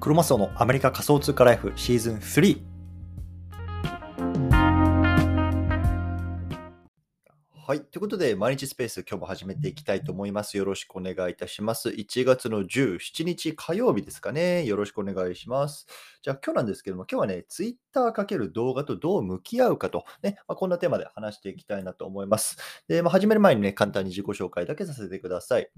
クロマスオのアメリカ仮想通貨ライフシーズン3。はい。ということで、毎日スペース、今日も始めていきたいと思います。よろしくお願いいたします。1月の17日火曜日ですかね。よろしくお願いします。じゃあ今日なんですけども、今日はね、ツイッターかける動画とどう向き合うかと、ね、まあ、こんなテーマで話していきたいなと思います。で、まあ、始める前にね、簡単に自己紹介だけさせてください。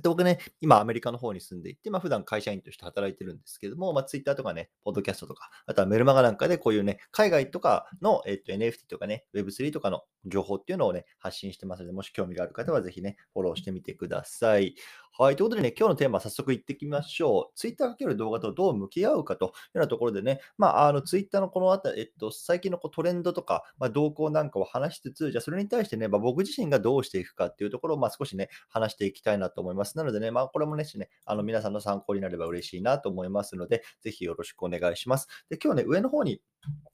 で僕ね、今アメリカの方に住んでいて、まあ普段会社員として働いてるんですけども、まあツイッターとかね、ポッドキャストとか、あとはメルマガなんかでこういうね、海外とかの、えっと、NFT とかね、Web3 とかの情報っていうのをね、発信してますので、もし興味がある方はぜひね、フォローしてみてください。はい。ということでね、今日のテーマ早速いってきましょう。ツイッターかける動画とどう向き合うかというようなところでね、まあ、あの、ツイッターのこのあたり、えっと、最近のこうトレンドとか、まあ、動向なんかを話しつつ、じゃあそれに対してね、まあ、僕自身がどうしていくかっていうところを、まあ、少しね、話していきたいなと思います。なのでね、まあ、これもね、ねあの皆さんの参考になれば嬉しいなと思いますので、ぜひよろしくお願いします。で、今日ね、上の方に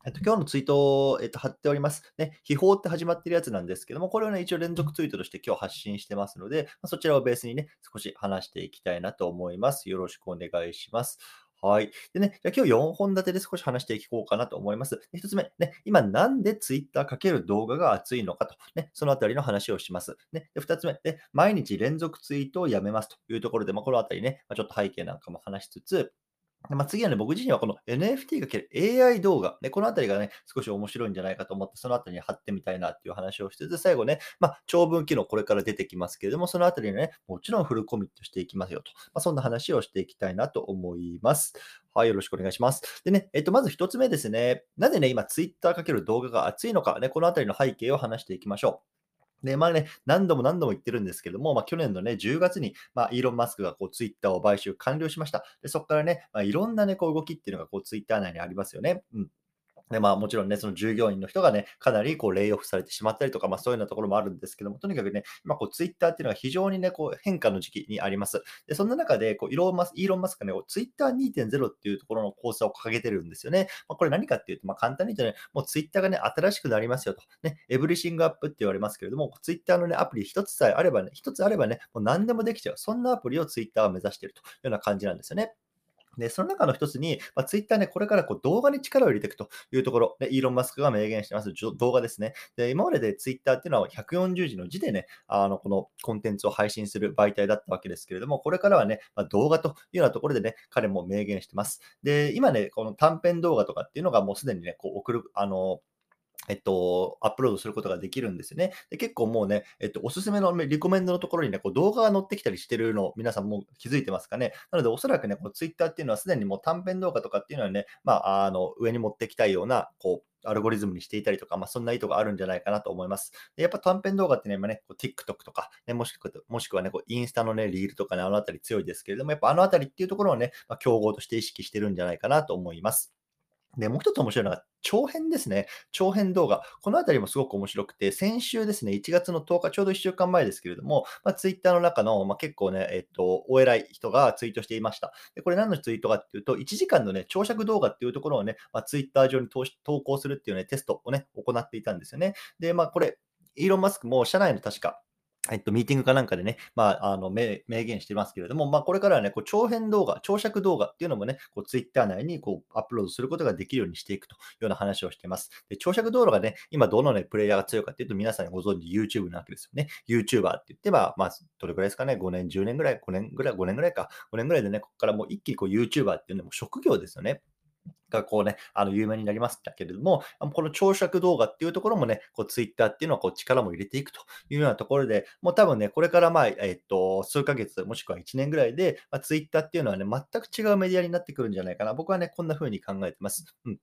えっと、今日のツイートを、えっと、貼っております。ね、秘宝って始まってるやつなんですけども、これをね、一応連続ツイートとして今日発信してますので、そちらをベースにね、少し話していきたいなと思います。よろしくお願いします。はい。でね、じゃ今日4本立てで少し話していこうかなと思います。1つ目、ね、今なんで Twitter かける動画が熱いのかと、ね、そのあたりの話をします。ね、で2つ目、ね、毎日連続ツイートをやめますというところで、まあ、このあたりね、まあ、ちょっと背景なんかも話しつつ、まあ、次はね、僕自身はこの NFT かける AI 動画、ね、このあたりがね、少し面白いんじゃないかと思って、そのあたりに貼ってみたいなっていう話をしつつ、最後ね、まあ、長文機能これから出てきますけれども、そのあたりにね、もちろんフルコミットしていきますよと。まあ、そんな話をしていきたいなと思います。はい、よろしくお願いします。でね、えっと、まず一つ目ですね。なぜね、今 Twitter かける動画が熱いのか、ね、このあたりの背景を話していきましょう。で、まあね、何度も何度も言ってるんですけども、まあ、去年のね、10月に、まあ、イーロン・マスクがこうツイッターを買収完了しました。で、そこからね、まあ、いろんなね、こう動きっていうのがこうツイッター内にありますよね。うん。で、まあもちろんね、その従業員の人がね、かなりこうレイオフされてしまったりとか、まあそういうようなところもあるんですけども、とにかくね、今こうツイッターっていうのが非常にね、こう変化の時期にあります。で、そんな中で、こうイーロンマスイーロンマスクがね、ツイッター2.0っていうところの構想を掲げてるんですよね。まあ、これ何かっていうと、まあ簡単に言うとね、もうツイッターがね、新しくなりますよと。ね、エブリシングアップって言われますけれども、ツイッターのね、アプリ一つさえあればね、一つあればね、もう何でもできちゃう。そんなアプリをツイッターは目指しているというような感じなんですよね。で、その中の一つに、まあ、ツイッターね、これからこう動画に力を入れていくというところ、でイーロン・マスクが明言してます、動画ですね。で、今まででツイッターっていうのは140字の字でね、あの、このコンテンツを配信する媒体だったわけですけれども、これからはね、まあ、動画というようなところでね、彼も明言してます。で、今ね、この短編動画とかっていうのがもうすでにね、こう送る、あの、えっと、アップロードすることができるんですよね。で結構もうね、えっと、おすすめのリコメンドのところにね、こう動画が載ってきたりしてるの皆さんも気づいてますかね。なので、おそらくね、この Twitter っていうのはすでにもう短編動画とかっていうのはね、まあ、あの、上に持ってきたいような、こう、アルゴリズムにしていたりとか、まあ、そんな意図があるんじゃないかなと思います。でやっぱ短編動画ってね、今ね、こう TikTok とか、ね、もしくはもしくはね、こうインスタのね、リールとかね、あのあたり強いですけれども、やっぱあのあたりっていうところをね、まあ、競合として意識してるんじゃないかなと思います。で、もう一つ面白いのが、長編ですね。長編動画。このあたりもすごく面白くて、先週ですね、1月の10日、ちょうど1週間前ですけれども、まあ、ツイッターの中の、まあ、結構ね、えっと、お偉い人がツイートしていました。で、これ何のツイートかっていうと、1時間のね、長尺動画っていうところをね、まあ、ツイッター上に投稿するっていうね、テストをね、行っていたんですよね。で、まあ、これ、イーロン・マスクも社内の確か、えっと、ミーティングかなんかでね、まあ、あの、明言してますけれども、まあ、これからはね、こう、長編動画、長尺動画っていうのもね、こう、ツイッター内にこう、アップロードすることができるようにしていくというような話をしています。で、長尺動画がね、今どのね、プレイヤーが強いかっていうと、皆さんご存知 YouTube なわけですよね。YouTuber って言ってば、まあ、どれくらいですかね、5年、10年ぐらい、5年ぐらい、5年ぐらいか、5年ぐらいでね、ここからもう一気にこう、YouTuber っていうのも職業ですよね。がこうね、あの有名になりましたけれども、この長尺動画っていうところもね、こうツイッターっていうのはこう力も入れていくというようなところで、もう多分ね、これからまあ、えっと、数ヶ月、もしくは1年ぐらいで、まあ、ツイッターっていうのはね、全く違うメディアになってくるんじゃないかな。僕はね、こんな風に考えてます。うん。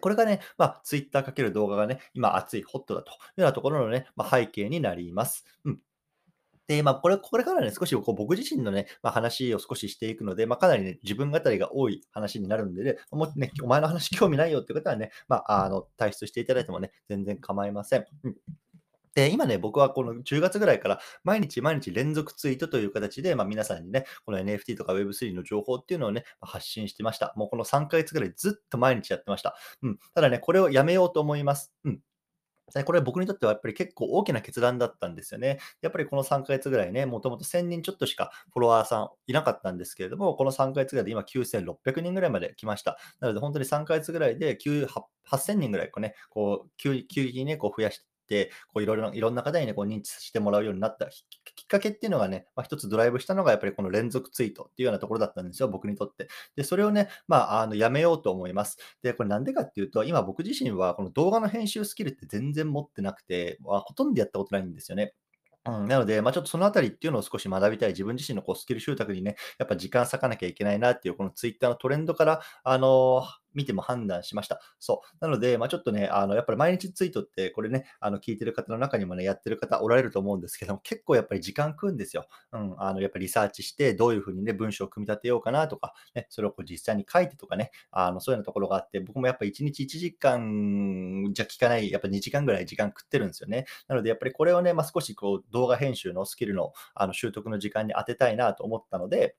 これがね、まあ、ツイッターかける動画がね、今熱い、ホットだというようなところのね、まあ、背景になります。うん。で、まあ、これ、これからね、少しこう僕自身のね、まあ、話を少ししていくので、まあ、かなりね、自分語りが多い話になるんでね、もうね、お前の話興味ないよって方はね、まあ、あの、退出していただいてもね、全然構いません。うんで、今ね、僕はこの10月ぐらいから毎日毎日連続ツイートという形で、まあ、皆さんにね、この NFT とか Web3 の情報っていうのをね、発信してました。もうこの3ヶ月ぐらいずっと毎日やってました。うん。ただね、これをやめようと思います。うん。これ僕にとってはやっぱり結構大きな決断だったんですよね。やっぱりこの3ヶ月ぐらいね、もともと1000人ちょっとしかフォロワーさんいなかったんですけれども、この3ヶ月ぐらいで今9600人ぐらいまで来ました。なので本当に3ヶ月ぐらいで8000人ぐらいこうね、こう急急激にね、こう増やして、こういろいろいろんな方にね、こう認知してもらうようになったきっかけっていうのがね、まあ、一つドライブしたのがやっぱりこの連続ツイートっていうようなところだったんですよ、僕にとって。で、それをね、まあ、あの、やめようと思います。で、これなんでかっていうと、今僕自身はこの動画の編集スキルって全然持ってなくて、まあ、ほとんどやったことないんですよね。うん、なので、まあ、ちょっとそのあたりっていうのを少し学びたい、自分自身のこうスキル習得にね、やっぱ時間割かなきゃいけないなっていう、このツイッターのトレンドから、あのー見ても判断しました。そう。なので、まあ、ちょっとね、あの、やっぱり毎日ツイートって、これね、あの、聞いてる方の中にもね、やってる方おられると思うんですけども、結構やっぱり時間食うんですよ。うん。あの、やっぱりリサーチして、どういうふうにね、文章を組み立てようかなとか、ね、それをこう実際に書いてとかね、あの、そういうようなところがあって、僕もやっぱり1日1時間じゃ聞かない、やっぱ2時間ぐらい時間食ってるんですよね。なので、やっぱりこれをね、まあ、少しこう、動画編集のスキルの、あの、習得の時間に当てたいなと思ったので、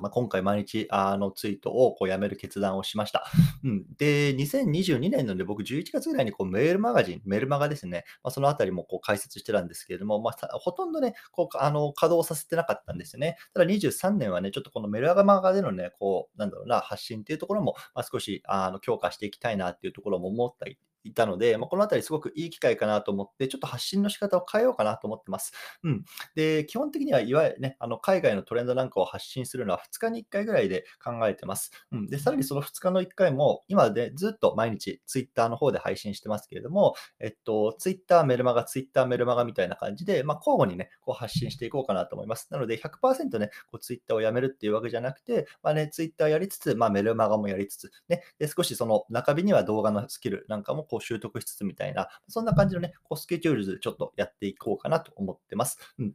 まあ、今回毎日あのツイートをこうやめる決断をしました。うん、で、2022年ので僕11月ぐらいにこうメールマガジン、メルマガですね、まあ、そのあたりもこう解説してたんですけれども、まあ、ほとんどね、こうあの稼働させてなかったんですよね。ただ23年はね、ちょっとこのメルマガでのね、こう、なんだろうな、発信っていうところも、まあ、少しあの強化していきたいなっていうところも思ったりいたので、まあ、このあたりすごくいい機会かなと思って、ちょっと発信の仕方を変えようかなと思ってます。うん。で、基本的にはいわゆるね、あの海外のトレンドなんかを発信するのは2日に1回ぐらいで考えてます。うん。で、さらにその2日の1回も、今でずっと毎日 Twitter の方で配信してますけれども、えっと、Twitter メルマガ、Twitter メルマガみたいな感じで、まあ、交互にね、こう発信していこうかなと思います。なので100%ね、こう Twitter をやめるっていうわけじゃなくて、まあね、Twitter やりつつ、まあ、メルマガもやりつつ、ね、で少しその中身には動画のスキルなんかもこう習得しつつみたいな、そんな感じのね、こうスケジュールでちょっとやっていこうかなと思ってます。うん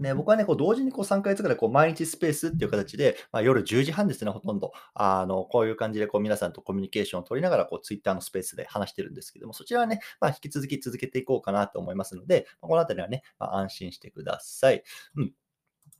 ね、僕はね、こう同時にこう3ヶ月ぐらいこう毎日スペースっていう形で、まあ、夜10時半ですね、ほとんど。あのこういう感じでこう皆さんとコミュニケーションを取りながらこう Twitter のスペースで話してるんですけども、そちらはね、まあ、引き続き続けていこうかなと思いますので、このあたりはね、まあ、安心してください。うん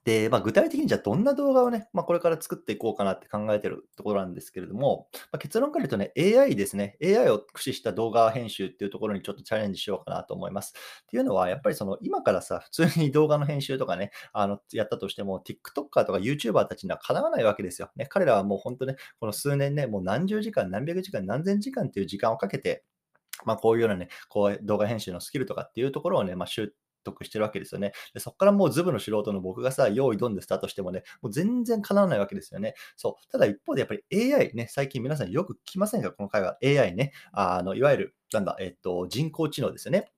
で、まあ、具体的にじゃあどんな動画をね、まあ、これから作っていこうかなって考えてるところなんですけれども、まあ、結論から言うとね、AI ですね、AI を駆使した動画編集っていうところにちょっとチャレンジしようかなと思います。っていうのは、やっぱりその今からさ、普通に動画の編集とかね、あのやったとしても、TikToker とか YouTuber たちにはかなわないわけですよ。ね、彼らはもう本当ね、この数年ね、もう何十時間、何百時間、何千時間っていう時間をかけて、まあ、こういうようなね、こう動画編集のスキルとかっていうところをね、まあ、得してるわけですよね。でそこからもうズブの素人の僕がさ、用意どんでスタートしてもね、もう全然叶わないわけですよね。そう。ただ一方でやっぱり AI ね、最近皆さんよく聞きませんか？この会話。AI ね。あの、いわゆる、なんだ、えっと、人工知能ですよね。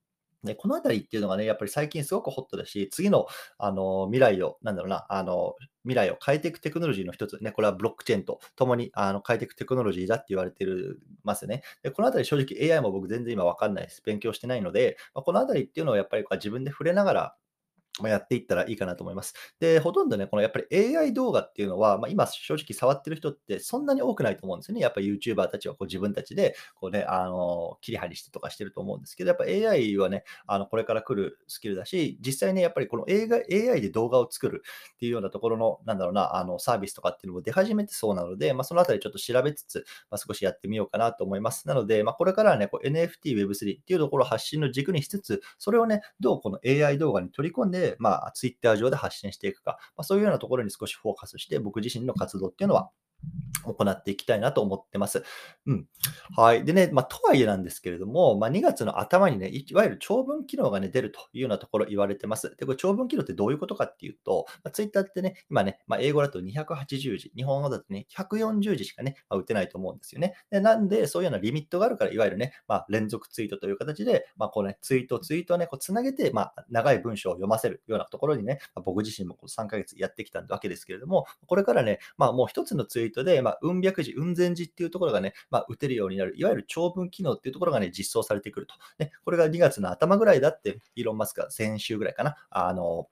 ね、このあたりっていうのがね、やっぱり最近すごくホットだし、次のあの未来を、なんだろうな、あの未来を変えていくテクノロジーの一つ、ね、これはブロックチェーンと共にあの変えていくテクノロジーだって言われてるますね。でこのあたり正直 AI も僕全然今わかんないです。勉強してないので、まあ、このあたりっていうのをやっぱり自分で触れながら、ま、やっていったらいいかなと思います。で、ほとんどね、このやっぱり AI 動画っていうのは、まあ、今正直触ってる人ってそんなに多くないと思うんですよね。やっぱ YouTuber たちはこう自分たちでこうね、あの、切り張りしてとかしてると思うんですけど、やっぱ AI はね、あの、これから来るスキルだし、実際ね、やっぱりこの映画 AI で動画を作るっていうようなところの、なんだろうな、あの、サービスとかっていうのも出始めてそうなので、まあ、そのあたりちょっと調べつつ、まあ、少しやってみようかなと思います。なので、まあ、これからはね、こう NFT、Web3 っていうところを発信の軸にしつつ、それをね、どうこの AI 動画に取り込んで、まあ、Twitter 上で発信していくか、まあ、そういうようなところに少しフォーカスして、僕自身の活動っていうのは行っていきたいなと思ってます。うん。はい。でね、まあ、とはいえなんですけれども、まあ、2月の頭にね、いわゆる長文機能がね、出るというようなところ言われてます。で、これ長文機能ってどういうことかっていうと、まあ、Twitter ってね、今ね、まあ、英語だと280字、日本語だとね、140字しかね、まあ、打てないと思うんですよね。でなんで、そういうようなリミットがあるから、いわゆるね、まあ、連続ツイートという形で、まあ、こうね、ツイート、ツイートをね、こうつなげて、まあ、長い文章を読ませるようなところにね、まあ、僕自身もこう3ヶ月やってきたわけですけれども、これからね、まあ、もう一つのツイートで、まあ、運百字、運善字っていうところがね、まあ、打てるようになる、いわゆる長文機能っていうところがね、実装されてくると。ね、これが2月の頭ぐらいだって、イーロン・マスクが先週ぐらいかな、あの、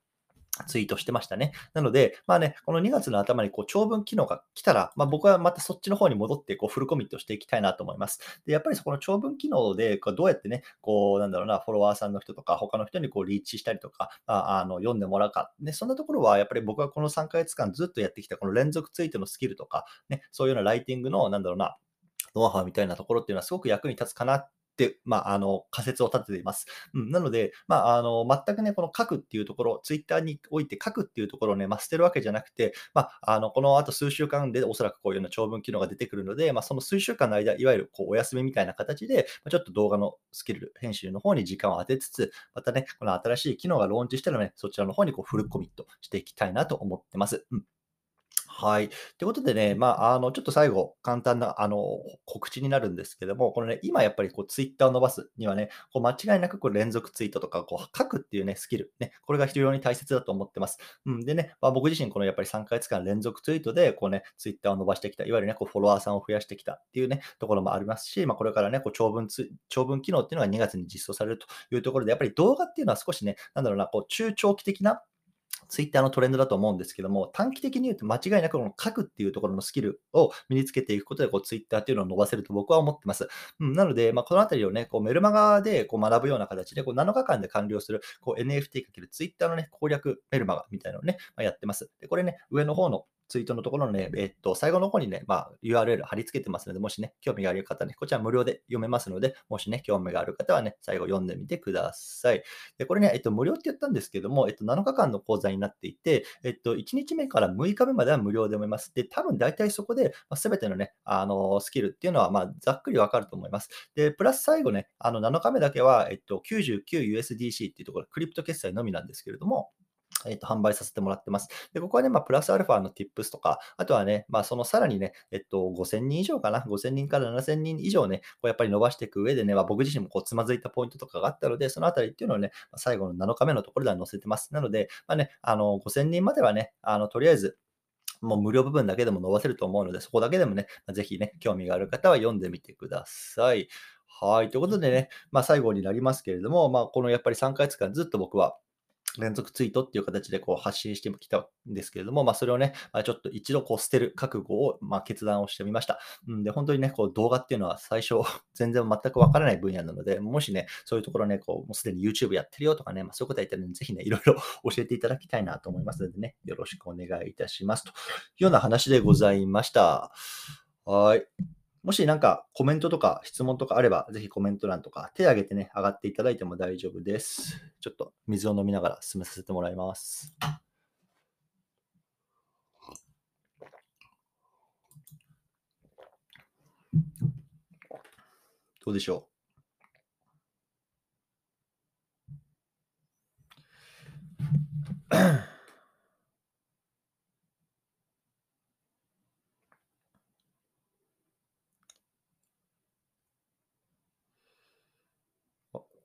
ツイートしてましたね。なので、まあね、この2月の頭にこう長文機能が来たら、まあ、僕はまたそっちの方に戻ってこうフルコミットしていきたいなと思います。で、やっぱりそこの長文機能でこうどうやってね、こうなんだろうな、フォロワーさんの人とか他の人にこうリーチしたりとか、ああの読んでもらうか、ね、そんなところはやっぱり僕はこの3ヶ月間ずっとやってきたこの連続ツイートのスキルとか、ね、そういうようなライティングのなんだろうな、ノウハウみたいなところっていうのはすごく役に立つかな、まあ、あの、仮説を立てています。うん、なので、まあ、あの、全くね、この書くっていうところ、ツイッターにおいて書くっていうところをね、まあ、捨てるわけじゃなくて、まあ、あの、この後数週間でおそらくこういうような長文機能が出てくるので、まあ、その数週間の間、いわゆるこうお休みみたいな形で、ちょっと動画のスキル編集の方に時間を当てつつ、またね、この新しい機能がローンチしたらね、そちらの方にこうフルコミットしていきたいなと思ってます。うんはい。ということでね、まあ、あの、ちょっと最後、簡単な、あの、告知になるんですけども、このね、今やっぱりこう、ツイッターを伸ばすにはね、こう、間違いなくこう連続ツイートとか、こう、書くっていうね、スキル、ね、これが非常に大切だと思ってます。うん。でね、まあ、僕自身、このやっぱり3ヶ月間連続ツイートで、こうね、ツイッターを伸ばしてきた、いわゆるね、こう、フォロワーさんを増やしてきたっていうね、ところもありますし、まあ、これからね、こう、長文、長文機能っていうのが2月に実装されるというところで、やっぱり動画っていうのは少しね、なんだろうな、こう、中長期的なツイッターのトレンドだと思うんですけども、短期的に言うと間違いなくこの書くっていうところのスキルを身につけていくことで、こうツイッターっていうのを伸ばせると僕は思ってます。うん、なので、まあ、このあたりをね、こうメルマガでこう学ぶような形で、こう7日間で完了するこう NFT× ツイッターのね、攻略メルマガみたいなのをね、まあ、やってます。で、これね、上の方のツイートのところのね、えっと、最後の方にね、まあ、URL 貼り付けてますので、もしね、興味がある方ね、こちら無料で読めますので、もしね、興味がある方はね、最後読んでみてください。で、これね、えっと、無料って言ったんですけども、えっと、7日間の講座になっていて、えっと、1日目から6日目までは無料で読めます。で、多分大体そこで、まあ、全てのね、あの、スキルっていうのは、まあ、ざっくりわかると思います。で、プラス最後ね、あの、7日目だけは、えっと、99USDC っていうところ、クリプト決済のみなんですけれども、えっと、販売させてもらってます。で、ここはね、まあ、プラスアルファの tips とか、あとはね、まあ、そのさらにね、えっと、5000人以上かな、5000人から7000人以上ね、こうやっぱり伸ばしていく上でね、まあ、僕自身もこう、つまずいたポイントとかがあったので、そのあたりっていうのをね、最後の7日目のところでは載せてます。なので、まあね、あの、5000人まではね、あの、とりあえず、もう無料部分だけでも伸ばせると思うので、そこだけでもね、ぜひね、興味がある方は読んでみてください。はい。ということでね、まあ最後になりますけれども、まあこのやっぱり3ヶ月間ずっと僕は連続ツイートっていう形でこう発信してきたんですけれども、まあ、それをね、まあ、ちょっと一度こう捨てる覚悟をまあ決断をしてみました。うん、で、本当にね、こう動画っていうのは最初、全然全くわからない分野なので、もしね、そういうところね、こう、もうすでに YouTube やってるよとかね、まあ、そういうことは言ったら、ぜひね、いろいろ 教えていただきたいなと思いますのでね、よろしくお願いいたします。というような話でございました。はい。もしなんかコメントとか質問とかあれば、ぜひコメント欄とか手を挙げてね、上がっていただいても大丈夫です。ちょっと水を飲みながら進めさせてもらいます。どうでしょう？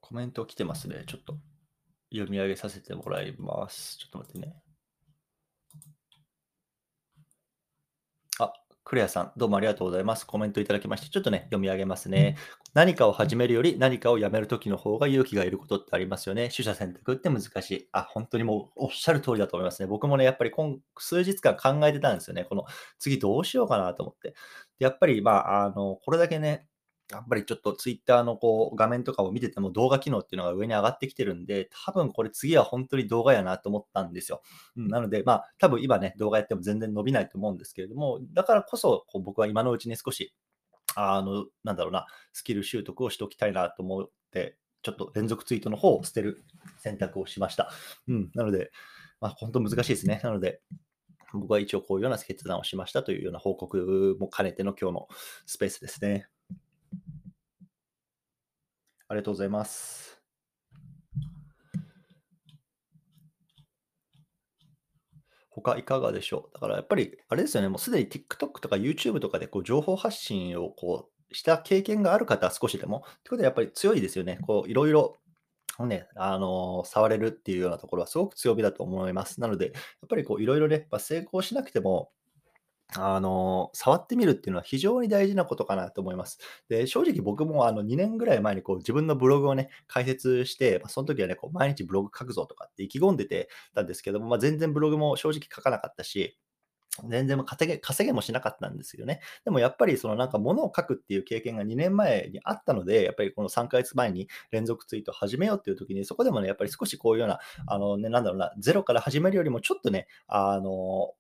コメント来てますね。ちょっと読み上げさせてもらいます。ちょっと待ってね。あ、クレアさん、どうもありがとうございます。コメントいただきまして、ちょっとね、読み上げますね。何かを始めるより何かをやめるときの方が勇気がいることってありますよね。取捨選択って難しい。あ、本当にもうおっしゃる通りだと思いますね。僕もね、やっぱり今数日間考えてたんですよね。この次どうしようかなと思って。やっぱり、まあ、あの、これだけね、やっぱりちょっとツイッターのこう画面とかを見てても動画機能っていうのが上に上がってきてるんで、多分これ次は本当に動画やなと思ったんですよ。うん、なので、まあ多分今ね、動画やっても全然伸びないと思うんですけれども、だからこそこう僕は今のうちに少し、あの、なんだろうな、スキル習得をしておきたいなと思って、ちょっと連続ツイートの方を捨てる選択をしました。うん、なので、まあ本当難しいですね。なので、僕は一応こういうような決断をしましたというような報告も兼ねての今日のスペースですね。ありがとうございます。他いかがでしょう？だからやっぱり、あれですよね、もうすでに TikTok とか YouTube とかでこう情報発信をこうした経験がある方は少しでも、ってことでやっぱり強いですよね。こういろいろね、あの触れるっていうようなところはすごく強みだと思います。なので、やっぱりこういろいろね、ま成功しなくても、あの、触ってみるっていうのは非常に大事なことかなと思います。で、正直僕もあの2年ぐらい前にこう自分のブログをね、開設して、まあ、その時はね、こう毎日ブログ書くぞとかって意気込んでてたんですけども、まあ、全然ブログも正直書かなかったし、全然稼げ稼げもしなかったんですよね。でもやっぱりそのなんか物を書くっていう経験が2年前にあったので、やっぱりこの3ヶ月前に連続ツイート始めようっていう時に、そこでもね、やっぱり少しこういうような、あのね、なんだろうな、ゼロから始めるよりもちょっとね、あの、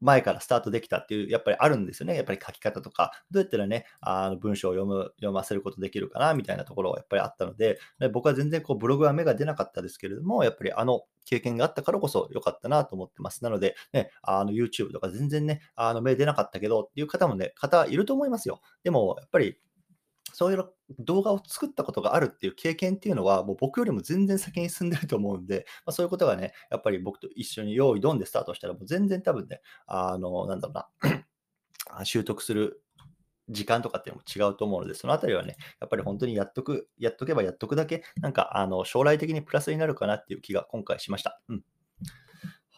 前からスタートできたっていう、やっぱりあるんですよね。やっぱり書き方とか、どうやったらね、あの文章を読む、読ませることできるかな、みたいなところはやっぱりあったので、で僕は全然こうブログは目が出なかったですけれども、やっぱりあの経験があったからこそ良かったなと思ってます。なので、ね、あの YouTube とか全然ね、あの目出なかったけどっていう方もね、方いると思いますよ。でも、やっぱりそういう動画を作ったことがあるっていう経験っていうのは、もう僕よりも全然先に進んでると思うんで、まあ、そういうことがね、やっぱり僕と一緒に用意ドンでスタートしたら、もう全然多分ね、あの、なんだろうな、習得する時間とかっていうのも違うと思うので、そのあたりはね、やっぱり本当にやっとく、やっとけばやっとくだけ、なんか、あの、将来的にプラスになるかなっていう気が今回しました。うん。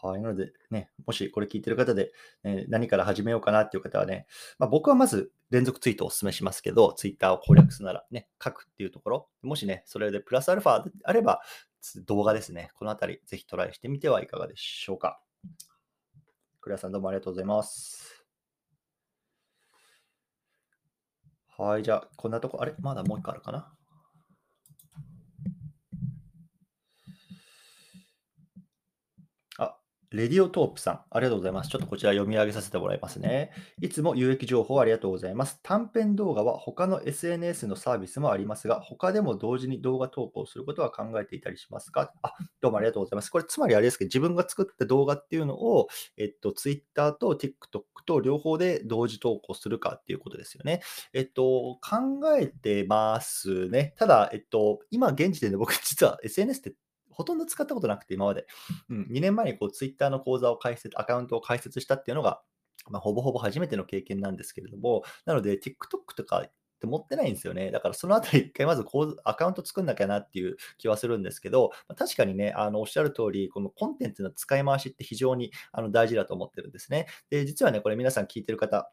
はい。なのでね、もしこれ聞いてる方で、え何から始めようかなっていう方はね、まあ、僕はまず連続ツイートをお勧めしますけど、ツイッターを攻略するならね、書くっていうところ、もしね、それでプラスアルファであれば、動画ですね。このあたり、ぜひトライしてみてはいかがでしょうか。クレアさんどうもありがとうございます。はい、じゃあ、こんなとこ、あれ？まだもう一個あるかな？レディオトープさん、ありがとうございます。ちょっとこちら読み上げさせてもらいますね。いつも有益情報ありがとうございます。短編動画は他の SNS のサービスもありますが、他でも同時に動画投稿することは考えていたりしますか？あ、どうもありがとうございます。これ、つまりあれですけど、自分が作った動画っていうのを、えっと、Twitter と TikTok と両方で同時投稿するかっていうことですよね。えっと、考えてますね。ただ、えっと、今現時点で僕実は SNS ってほとんど使ったことなくて、今まで。うん、2年前にこう Twitter の口座を開設、アカウントを開設したっていうのが、まあ、ほぼほぼ初めての経験なんですけれども、なので TikTok とかって持ってないんですよね。だからそのあたり一回まずアカウント作んなきゃなっていう気はするんですけど、確かにね、あのおっしゃる通り、このコンテンツの使い回しって非常にあの大事だと思ってるんですね。で、実はね、これ皆さん聞いてる方、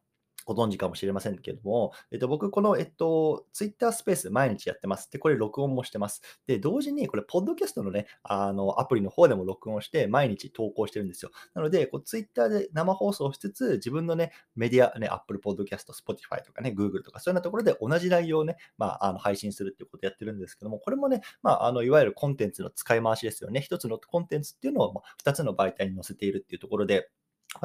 ご存知かもしれませんけども、えっと、僕、この、えっと、Twitter スペース毎日やってます。で、これ録音もしてます。で、同時に、これ、ポッドキャストのね、あの、アプリの方でも録音して、毎日投稿してるんですよ。なので、こう Twitter で生放送しつつ、自分のね、メディア、ね、Apple Podcast、Spotify とかね、Google とか、そういうようなところで同じ内容をね、まあ、あの配信するっていうことをやってるんですけども、これもね、まあ、あの、いわゆるコンテンツの使い回しですよね。一つのコンテンツっていうのを、2つの媒体に載せているっていうところで、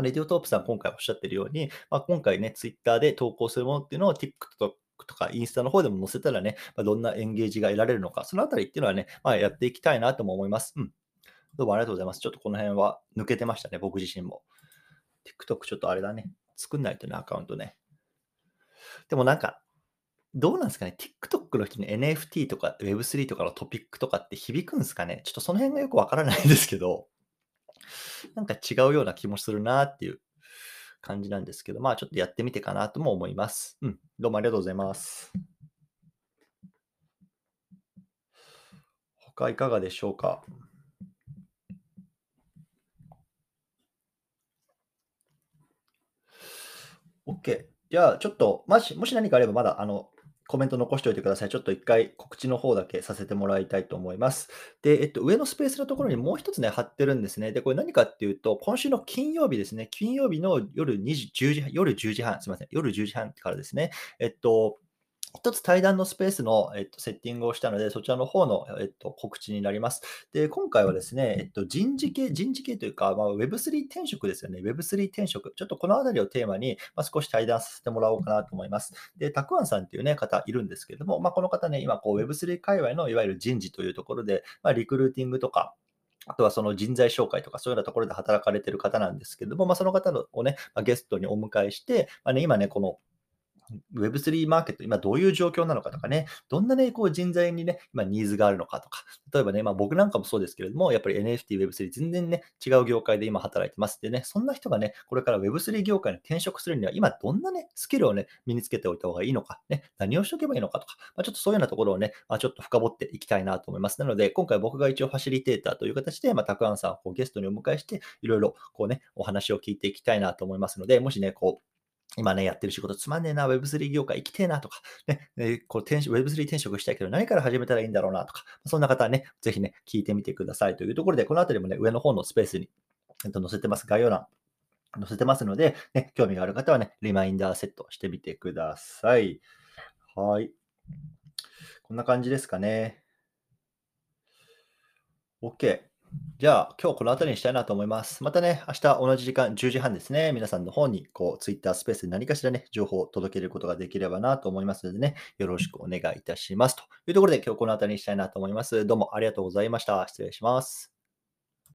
レディオトープさん今回おっしゃってるように、まあ、今回ね、ツイッターで投稿するものっていうのを TikTok とかインスタの方でも載せたらね、まあ、どんなエンゲージが得られるのか、そのあたりっていうのはね、まあ、やっていきたいなとも思います。うん。どうもありがとうございます。ちょっとこの辺は抜けてましたね、僕自身も。TikTok ちょっとあれだね。作んないとね、アカウントね。でもなんか、どうなんですかね ?TikTok の人に NFT とか Web3 とかのトピックとかって響くんですかね？ちょっとその辺がよくわからないんですけど、なんか違うような気もするなっていう感じなんですけど、まあちょっとやってみてかなとも思います。うん。どうもありがとうございます。他いかがでしょうか ?OK。じゃあ、ちょっと、もし、もし何かあれば、まだ、あの、コメント残しておいてください。ちょっと一回告知の方だけさせてもらいたいと思います。で、えっと、上のスペースのところにもう一つね、貼ってるんですね。で、これ何かっていうと、今週の金曜日ですね、金曜日の夜2時、10時、夜10時半、すみません、夜10時半からですね、えっと、一つ対談のスペースの、えっと、セッティングをしたので、そちらの方の、えっと、告知になります。で、今回はですね、えっと、人事系、人事系というか、まあ、Web3 転職ですよね。Web3 転職。ちょっとこのあたりをテーマに、まあ、少し対談させてもらおうかなと思います。で、たくあんさんっていうね、方いるんですけれども、まあ、この方ね、今、こう Web3 界隈のいわゆる人事というところで、まあ、リクルーティングとか、あとはその人材紹介とかそういうようなところで働かれている方なんですけれども、まあ、その方をね、まあ、ゲストにお迎えして、まあね、今ね、この Web3 マーケット、今どういう状況なのかとかね、どんなね、こう人材にね、今ニーズがあるのかとか、例えばね、まあ、僕なんかもそうですけれども、やっぱり NFT、Web3 全然ね、違う業界で今働いてます。でね、そんな人がね、これから Web3 業界に転職するには、今どんなね、スキルをね、身につけておいた方がいいのか、ね、何をしておけばいいのかとか、まあ、ちょっとそういうようなところをね、まあ、ちょっと深掘っていきたいなと思います。なので、今回僕が一応ファシリテーターという形で、まあ、たくあんさんをこうゲストにお迎えして、いろいろこうね、お話を聞いていきたいなと思いますので、もしね、こう、今ね、やってる仕事つまんねえな、Web3 業界行きてえなとか、ね、えこう転 Web3 転職したいけど何から始めたらいいんだろうなとか、そんな方はね、ぜひね、聞いてみてくださいというところで、このあたりもね、上の方のスペースに、えっと、載せてます。概要欄載せてますので、ね、興味がある方はね、リマインダーセットしてみてください。はい。こんな感じですかね。OK。じゃあ、今日この辺りにしたいなと思います。またね、明日同じ時間、10時半ですね、皆さんの方に、こう、Twitter スペースで何かしらね、情報を届けることができればなと思いますのでね、よろしくお願いいたします。というところで、今日この辺りにしたいなと思います。どうもありがとうございました。失礼します。